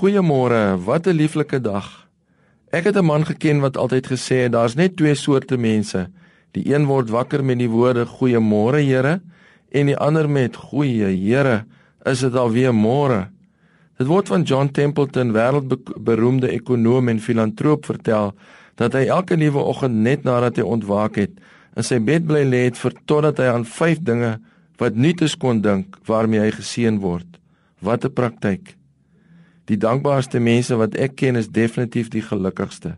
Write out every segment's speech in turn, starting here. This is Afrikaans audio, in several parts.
Goeiemôre, wat 'n lieflike dag. Ek het 'n man geken wat altyd gesê het daar's net twee soorte mense. Die een word wakker met die woorde goeiemôre Here en die ander met goeie Here, is dit alweer môre. Dit word van John Templeton, wêreldberoemde ekonom en filantroop vertel dat hy elke nuwe oggend net nadat hy ontwaak het, in sy bed bly lê het vir totdat hy aan vyf dinge wat nuut is kon dink waarmee hy geseën word. Wat 'n praktyk. Die dankbaarste mense wat ek ken is definitief die gelukkigste.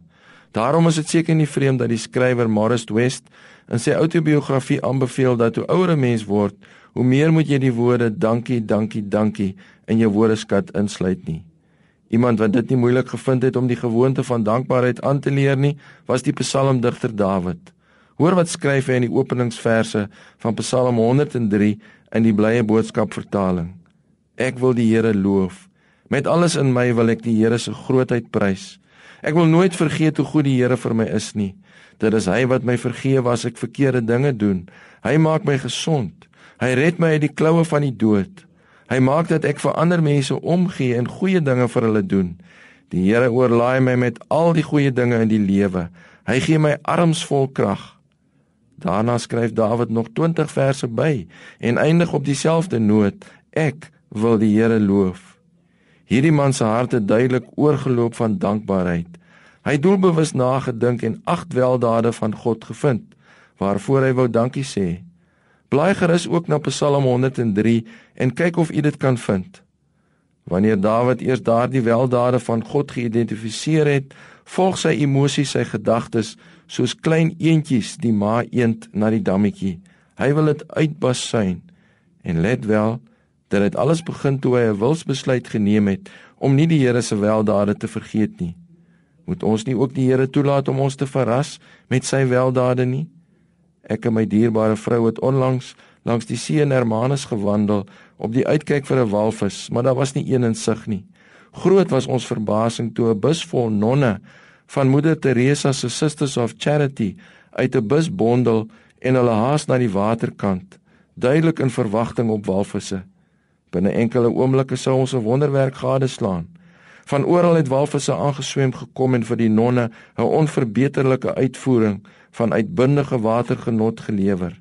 Daarom is dit seker nie vreemd dat die skrywer Morris West in sy outobiografie aanbeveel dat hoe ouer 'n mens word, hoe meer moet jy die woorde dankie, dankie, dankie in jou woordeskat insluit nie. Iemand wat dit nie moeilik gevind het om die gewoonte van dankbaarheid aan te leer nie, was die psalmdigter Dawid. Hoor wat skryf hy in die openingsverse van Psalm 103 in die blye boodskap vertaling. Ek wil die Here loof Met alles in my wil ek die Here se grootheid prys. Ek wil nooit vergeet hoe goed die Here vir my is nie. Dit is hy wat my vergewe as ek verkeerde dinge doen. Hy maak my gesond. Hy red my uit die kloue van die dood. Hy maak dat ek vir ander mense omgee en goeie dinge vir hulle doen. Die Here oorlaai my met al die goeie dinge in die lewe. Hy gee my arms vol krag. Daarna skryf Dawid nog 20 verse by en eindig op dieselfde noot: Ek wil die Here loof. Hierdie man se hart het duidelik oorgeloop van dankbaarheid. Hy het doelbewus nagedink en agt weldade van God gevind waarvoor hy wou dankie sê. Blaai gerus ook na Psalm 103 en kyk of u dit kan vind. Wanneer Dawid eers daardie weldade van God geïdentifiseer het, volg sy emosies sy gedagtes soos klein eentjies die ma eend na die dammetjie. Hy wil dit uitbasuin. En let wel, dat dit alles begin toe hy 'n wilsbesluit geneem het om nie die Here se weldade te vergeet nie. Moet ons nie ook die Here toelaat om ons te verras met sy weldade nie? Ek en my dierbare vrou het onlangs langs die see in Hermanus gewandel op die uitkyk vir 'n walvis, maar daar was nie een in sig nie. Groot was ons verbasing toe 'n bus vol nonne van Moeder Teresa se Sisters of Charity uit 'n bus bondel en hulle haas na die waterkant, duidelik in verwagting op walvisse. Binne enkele oomblikke sou ons 'n wonderwerk gadeslaan. Van oral het walvisse aangeswem gekom en vir die nonne 'n onverbeterlike uitvoering van uitbundige watergenot gelewer.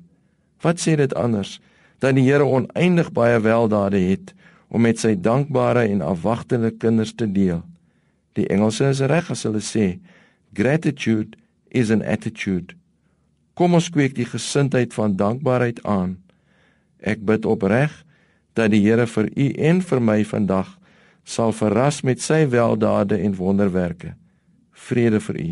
Wat sê dit anders dat die Here oneindig baie weldade het om met sy dankbare en afwagtende kinders te deel? Die Engelse is reg as hulle sê gratitude is an attitude. Kom ons kweek die gesindheid van dankbaarheid aan. Ek bid opreg dat die Here vir u en vir my vandag sal verras met sy weldade en wonderwerke. Vrede vir u.